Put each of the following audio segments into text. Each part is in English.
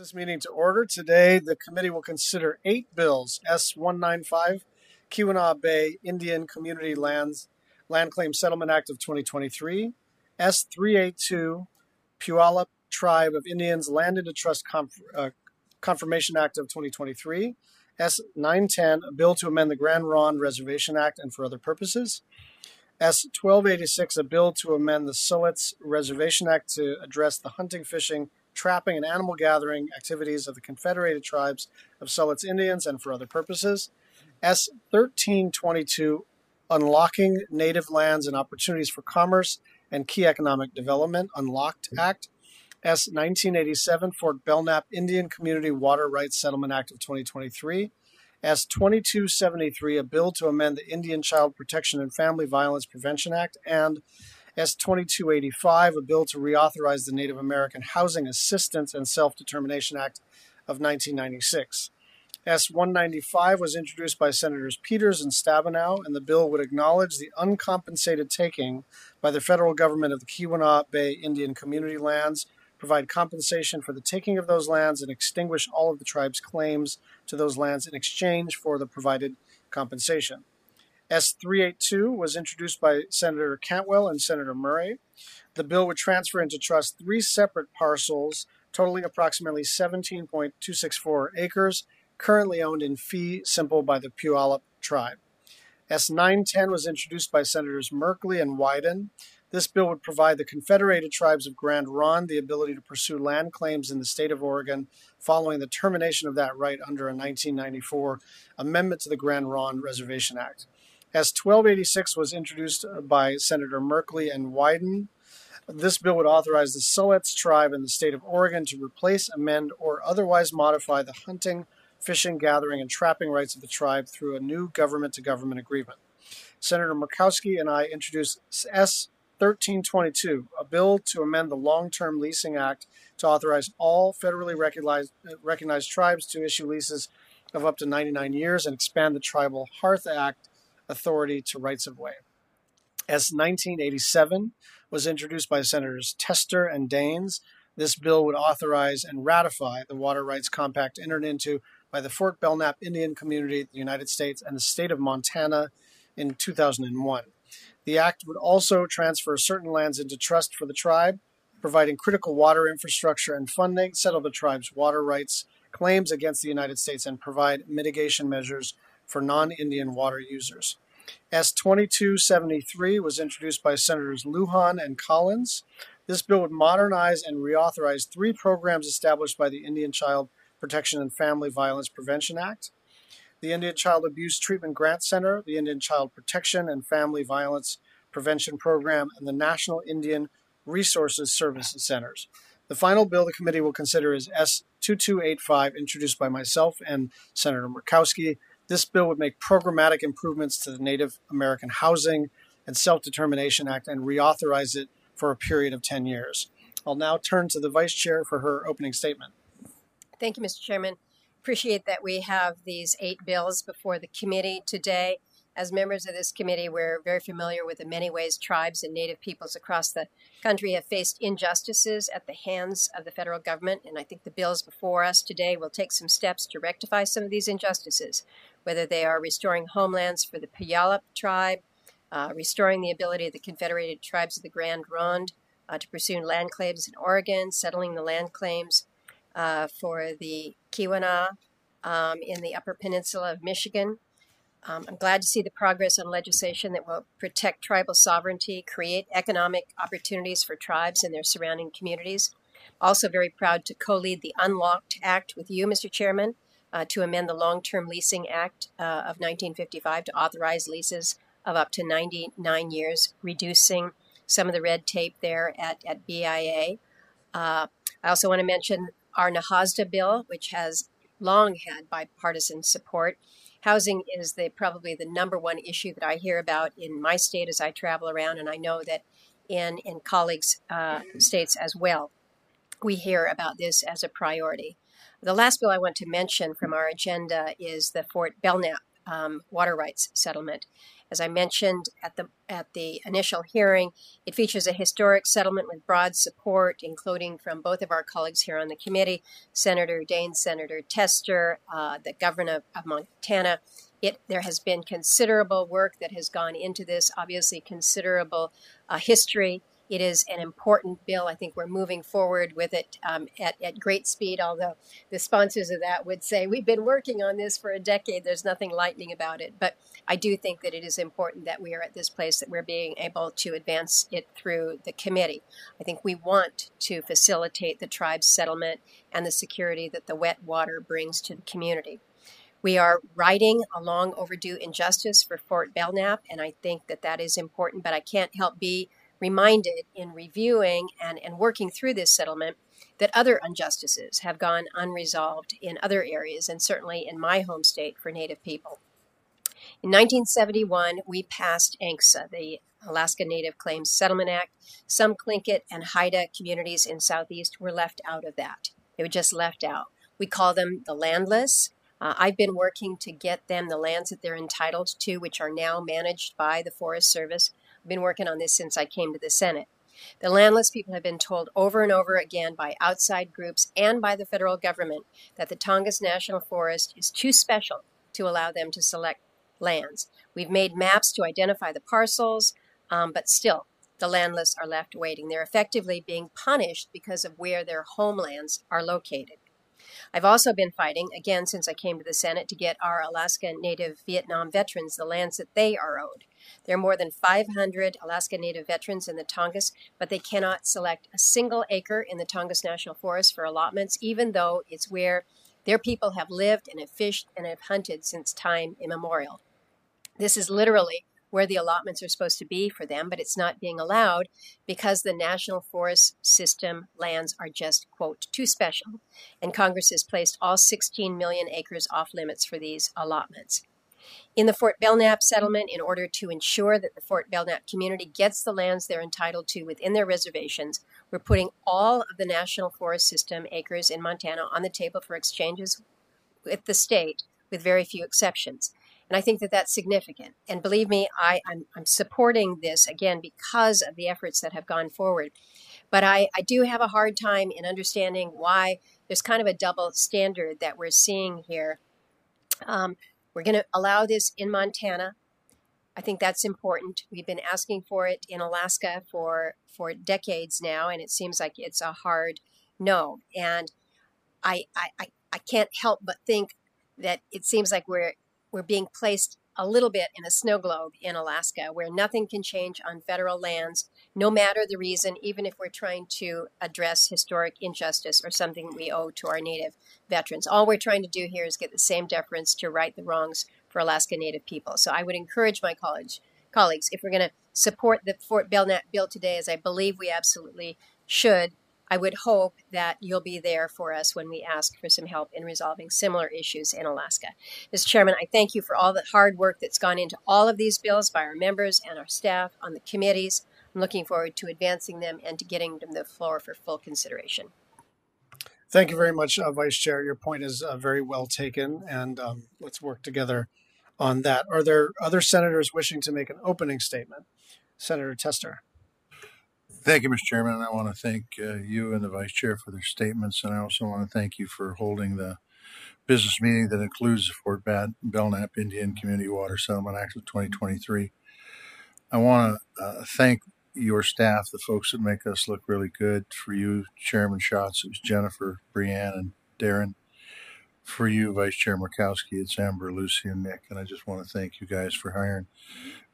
this meeting to order. Today, the committee will consider eight bills S 195, Keweenaw Bay Indian Community Lands Land Claim Settlement Act of 2023, S 382, Puyallup Tribe of Indians Land into Trust Conf- uh, Confirmation Act of 2023, S 910, a bill to amend the Grand Ronde Reservation Act and for other purposes, S 1286, a bill to amend the Siletz Reservation Act to address the hunting, fishing, trapping, and animal gathering activities of the Confederated Tribes of Siletz Indians and for other purposes. S 1322, Unlocking Native Lands and Opportunities for Commerce and Key Economic Development, Unlocked Act. S 1987, Fort Belknap Indian Community Water Rights Settlement Act of 2023. S 2273, a bill to amend the Indian Child Protection and Family Violence Prevention Act, and S 2285, a bill to reauthorize the Native American Housing Assistance and Self Determination Act of 1996. S 195 was introduced by Senators Peters and Stabenow, and the bill would acknowledge the uncompensated taking by the federal government of the Keweenaw Bay Indian Community lands, provide compensation for the taking of those lands, and extinguish all of the tribe's claims to those lands in exchange for the provided compensation. S 382 was introduced by Senator Cantwell and Senator Murray. The bill would transfer into trust three separate parcels totaling approximately 17.264 acres currently owned in fee simple by the Puyallup tribe. S 910 was introduced by Senators Merkley and Wyden. This bill would provide the Confederated Tribes of Grand Ronde the ability to pursue land claims in the state of Oregon following the termination of that right under a 1994 amendment to the Grand Ronde Reservation Act. S 1286 was introduced uh, by Senator Merkley and Wyden. This bill would authorize the Siletz tribe in the state of Oregon to replace, amend, or otherwise modify the hunting, fishing, gathering, and trapping rights of the tribe through a new government to government agreement. Senator Murkowski and I introduced S 1322, a bill to amend the Long Term Leasing Act to authorize all federally recognized, uh, recognized tribes to issue leases of up to 99 years and expand the Tribal Hearth Act authority to rights of way. S 1987 was introduced by Senators Tester and Daines. This bill would authorize and ratify the Water Rights Compact entered into by the Fort Belknap Indian Community, the United States, and the state of Montana in 2001. The act would also transfer certain lands into trust for the tribe, providing critical water infrastructure and funding, settle the tribe's water rights claims against the United States, and provide mitigation measures for non Indian water users. S 2273 was introduced by Senators Lujan and Collins. This bill would modernize and reauthorize three programs established by the Indian Child Protection and Family Violence Prevention Act the Indian Child Abuse Treatment Grant Center, the Indian Child Protection and Family Violence Prevention Program, and the National Indian Resources Services Centers. The final bill the committee will consider is S 2285, introduced by myself and Senator Murkowski. This bill would make programmatic improvements to the Native American Housing and Self Determination Act and reauthorize it for a period of 10 years. I'll now turn to the Vice Chair for her opening statement. Thank you, Mr. Chairman appreciate that we have these eight bills before the committee today. As members of this committee, we're very familiar with the many ways tribes and Native peoples across the country have faced injustices at the hands of the federal government. And I think the bills before us today will take some steps to rectify some of these injustices, whether they are restoring homelands for the Puyallup tribe, uh, restoring the ability of the Confederated Tribes of the Grand Ronde uh, to pursue land claims in Oregon, settling the land claims uh, for the Keweenaw um, in the Upper Peninsula of Michigan. Um, I'm glad to see the progress on legislation that will protect tribal sovereignty, create economic opportunities for tribes and their surrounding communities. Also, very proud to co lead the Unlocked Act with you, Mr. Chairman, uh, to amend the Long Term Leasing Act uh, of 1955 to authorize leases of up to 99 years, reducing some of the red tape there at, at BIA. Uh, I also want to mention our NAHASDA bill, which has long had bipartisan support. Housing is the probably the number one issue that I hear about in my state as I travel around, and I know that in in colleagues' uh, states as well, we hear about this as a priority. The last bill I want to mention from our agenda is the Fort Belknap um, water rights settlement. As I mentioned at the at the initial hearing, it features a historic settlement with broad support, including from both of our colleagues here on the committee, Senator Daines, Senator Tester, uh, the governor of Montana. It, there has been considerable work that has gone into this, obviously considerable uh, history it is an important bill. I think we're moving forward with it um, at, at great speed, although the sponsors of that would say we've been working on this for a decade. There's nothing lightning about it. But I do think that it is important that we are at this place that we're being able to advance it through the committee. I think we want to facilitate the tribe's settlement and the security that the wet water brings to the community. We are righting a long overdue injustice for Fort Belknap, and I think that that is important, but I can't help be reminded in reviewing and, and working through this settlement that other injustices have gone unresolved in other areas, and certainly in my home state for Native people. In 1971, we passed ANCSA, the Alaska Native Claims Settlement Act. Some Tlingit and Haida communities in Southeast were left out of that. They were just left out. We call them the landless. Uh, I've been working to get them the lands that they're entitled to, which are now managed by the Forest Service. Been working on this since I came to the Senate. The landless people have been told over and over again by outside groups and by the federal government that the Tongass National Forest is too special to allow them to select lands. We've made maps to identify the parcels, um, but still, the landless are left waiting. They're effectively being punished because of where their homelands are located. I've also been fighting, again since I came to the Senate, to get our Alaska Native Vietnam veterans the lands that they are owed. There are more than 500 Alaska Native veterans in the Tongass, but they cannot select a single acre in the Tongass National Forest for allotments, even though it's where their people have lived and have fished and have hunted since time immemorial. This is literally where the allotments are supposed to be for them, but it's not being allowed because the National Forest System lands are just, quote, too special. And Congress has placed all 16 million acres off limits for these allotments. In the Fort Belknap settlement, in order to ensure that the Fort Belknap community gets the lands they're entitled to within their reservations, we're putting all of the National Forest System acres in Montana on the table for exchanges with the state, with very few exceptions. And I think that that's significant. And believe me, I, I'm, I'm supporting this again because of the efforts that have gone forward. But I, I do have a hard time in understanding why there's kind of a double standard that we're seeing here. Um, we're going to allow this in Montana. I think that's important. We've been asking for it in Alaska for for decades now, and it seems like it's a hard no. And I I, I can't help but think that it seems like we're we're being placed a little bit in a snow globe in Alaska where nothing can change on federal lands, no matter the reason, even if we're trying to address historic injustice or something we owe to our Native veterans. All we're trying to do here is get the same deference to right the wrongs for Alaska Native people. So I would encourage my college colleagues, if we're going to support the Fort Belknap bill today, as I believe we absolutely should, I would hope that you'll be there for us when we ask for some help in resolving similar issues in Alaska. Mr. Chairman, I thank you for all the hard work that's gone into all of these bills by our members and our staff on the committees. I'm looking forward to advancing them and to getting them to the floor for full consideration. Thank you very much, uh, Vice Chair. Your point is uh, very well taken, and um, let's work together on that. Are there other senators wishing to make an opening statement? Senator Tester. Thank you, Mr. Chairman. I want to thank uh, you and the Vice Chair for their statements. And I also want to thank you for holding the business meeting that includes the Fort Bad Belknap Indian Community Water Settlement Act of 2023. I want to uh, thank your staff, the folks that make us look really good. For you, Chairman Schatz, it was Jennifer, Brianne, and Darren. For you, Vice Chair Murkowski, it's Amber, Lucy, and Nick. And I just want to thank you guys for hiring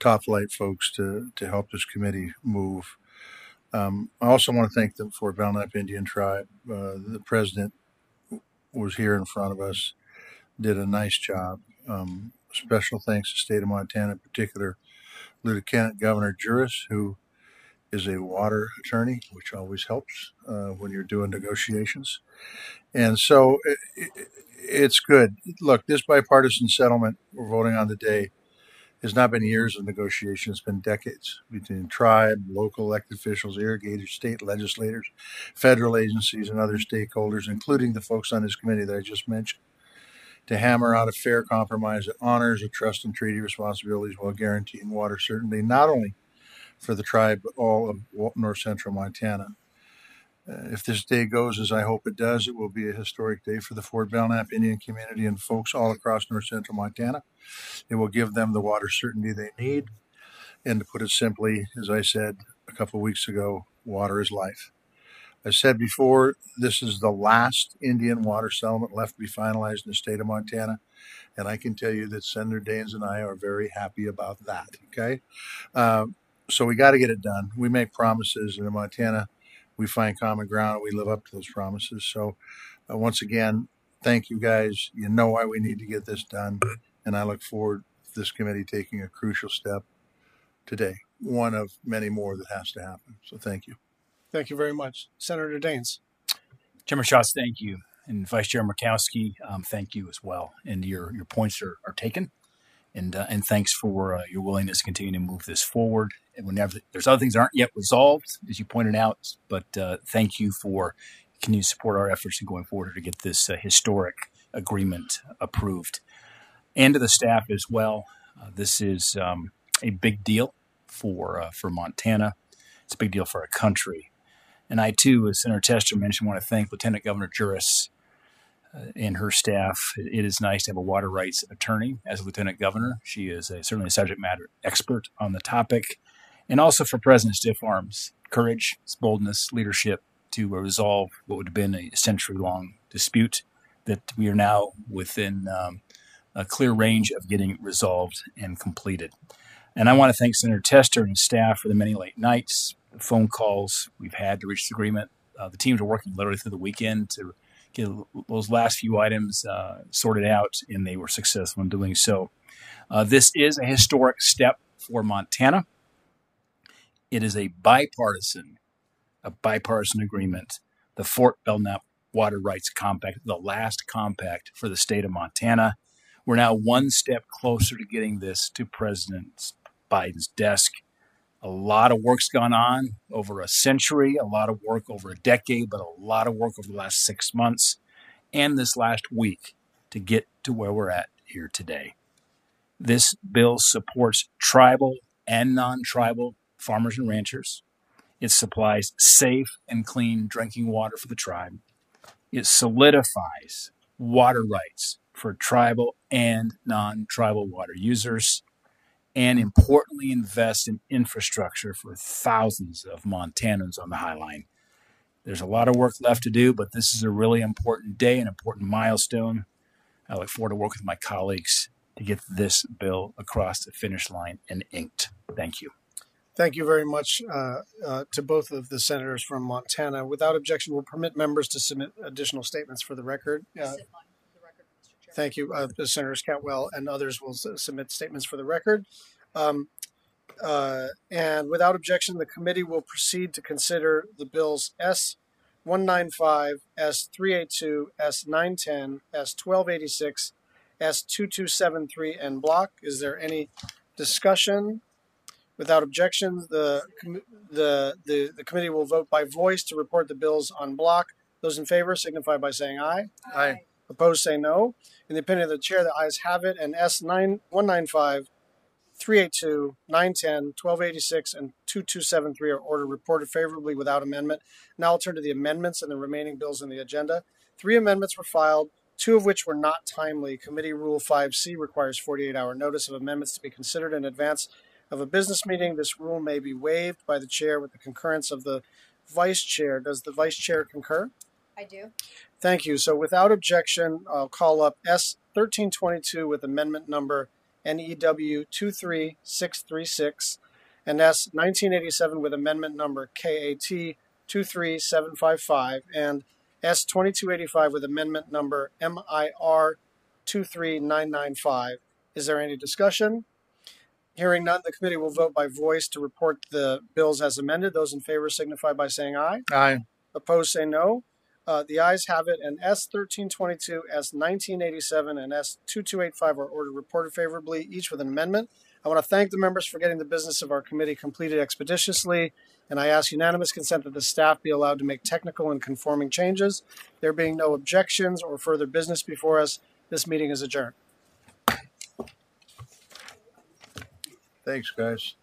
top flight folks to, to help this committee move. Um, I also want to thank the Fort Belknap Indian Tribe. Uh, the president was here in front of us, did a nice job. Um, special thanks to the state of Montana, in particular, Lieutenant Governor Juras, who is a water attorney, which always helps uh, when you're doing negotiations. And so it, it, it's good. Look, this bipartisan settlement we're voting on today has not been years of negotiation, it's been decades between tribe, local elected officials, irrigators, state legislators, federal agencies, and other stakeholders, including the folks on this committee that I just mentioned. to hammer out a fair compromise that honors the trust and treaty responsibilities while guaranteeing water certainty, not only for the tribe, but all of north central Montana. Uh, if this day goes as I hope it does, it will be a historic day for the Fort Belknap Indian community and folks all across north central Montana. It will give them the water certainty they need. And to put it simply, as I said a couple of weeks ago, water is life. I said before, this is the last Indian water settlement left to be finalized in the state of Montana. And I can tell you that Senator Daines and I are very happy about that. Okay. Um, so we got to get it done. We make promises in Montana. We find common ground. We live up to those promises. So uh, once again, thank you guys. You know why we need to get this done. And I look forward to this committee taking a crucial step today, one of many more that has to happen. So thank you. Thank you very much. Senator Daines. Chairman Schatz, thank you. And Vice Chair Murkowski, um, thank you as well. And your, your points are, are taken. And, uh, and thanks for uh, your willingness to continue to move this forward. And whenever there's other things that aren't yet resolved, as you pointed out, but uh, thank you for continuing to support our efforts in going forward to get this uh, historic agreement approved. And to the staff as well. Uh, this is um, a big deal for uh, for Montana. It's a big deal for our country. And I, too, as Senator Tester mentioned, want to thank Lieutenant Governor Juras and her staff. It is nice to have a water rights attorney as a lieutenant governor. She is a, certainly a subject matter expert on the topic. And also for President Stiffarm's, courage, boldness, leadership to resolve what would have been a century long dispute that we are now within um, a clear range of getting resolved and completed. And I want to thank Senator Tester and staff for the many late nights, phone calls we've had to reach this agreement. Uh, the teams are working literally through the weekend to get those last few items uh, sorted out, and they were successful in doing so. Uh, this is a historic step for Montana. It is a bipartisan, a bipartisan agreement. The Fort Belknap Water Rights Compact, the last compact for the state of Montana. We're now one step closer to getting this to President Biden's desk. A lot of work's gone on over a century, a lot of work over a decade, but a lot of work over the last six months and this last week to get to where we're at here today. This bill supports tribal and non tribal farmers and ranchers. It supplies safe and clean drinking water for the tribe. It solidifies water rights for tribal and non tribal water users and importantly invest in infrastructure for thousands of Montanans on the High Line. There's a lot of work left to do, but this is a really important day, an important milestone. I look forward to working with my colleagues to get this bill across the finish line and inked. Thank you. Thank you very much uh, uh, to both of the senators from Montana. Without objection, we'll permit members to submit additional statements for the record. Uh, Thank you. Uh, Senators Cantwell and others will s- submit statements for the record. Um, uh, and without objection, the committee will proceed to consider the bills S 195, S 382, S 910, S 1286, S 2273 en bloc. Is there any discussion? Without objection, the, the, the, the committee will vote by voice to report the bills en bloc. Those in favor signify by saying aye. Aye. Opposed say no. In the opinion of the chair, the ayes have it, and S 195, 382, 910, 1286, and 2273 are ordered reported favorably without amendment. Now I'll turn to the amendments and the remaining bills in the agenda. Three amendments were filed, two of which were not timely. Committee Rule 5C requires 48 hour notice of amendments to be considered in advance of a business meeting. This rule may be waived by the chair with the concurrence of the vice chair. Does the vice chair concur? I do. Thank you. So without objection, I'll call up S thirteen twenty-two with amendment number NEW two three six three six and S nineteen eighty-seven with amendment number KAT two three seven five five and S twenty-two eighty-five with amendment number MIR two three nine nine five. Is there any discussion? Hearing none, the committee will vote by voice to report the bills as amended. Those in favor signify by saying aye. Aye. Opposed say no. Uh, the ayes have it, and S thirteen twenty-two, S nineteen eighty-seven, and S two-two-eight-five are ordered reported favorably, each with an amendment. I want to thank the members for getting the business of our committee completed expeditiously, and I ask unanimous consent that the staff be allowed to make technical and conforming changes. There being no objections or further business before us, This meeting is adjourned. Thanks, guys.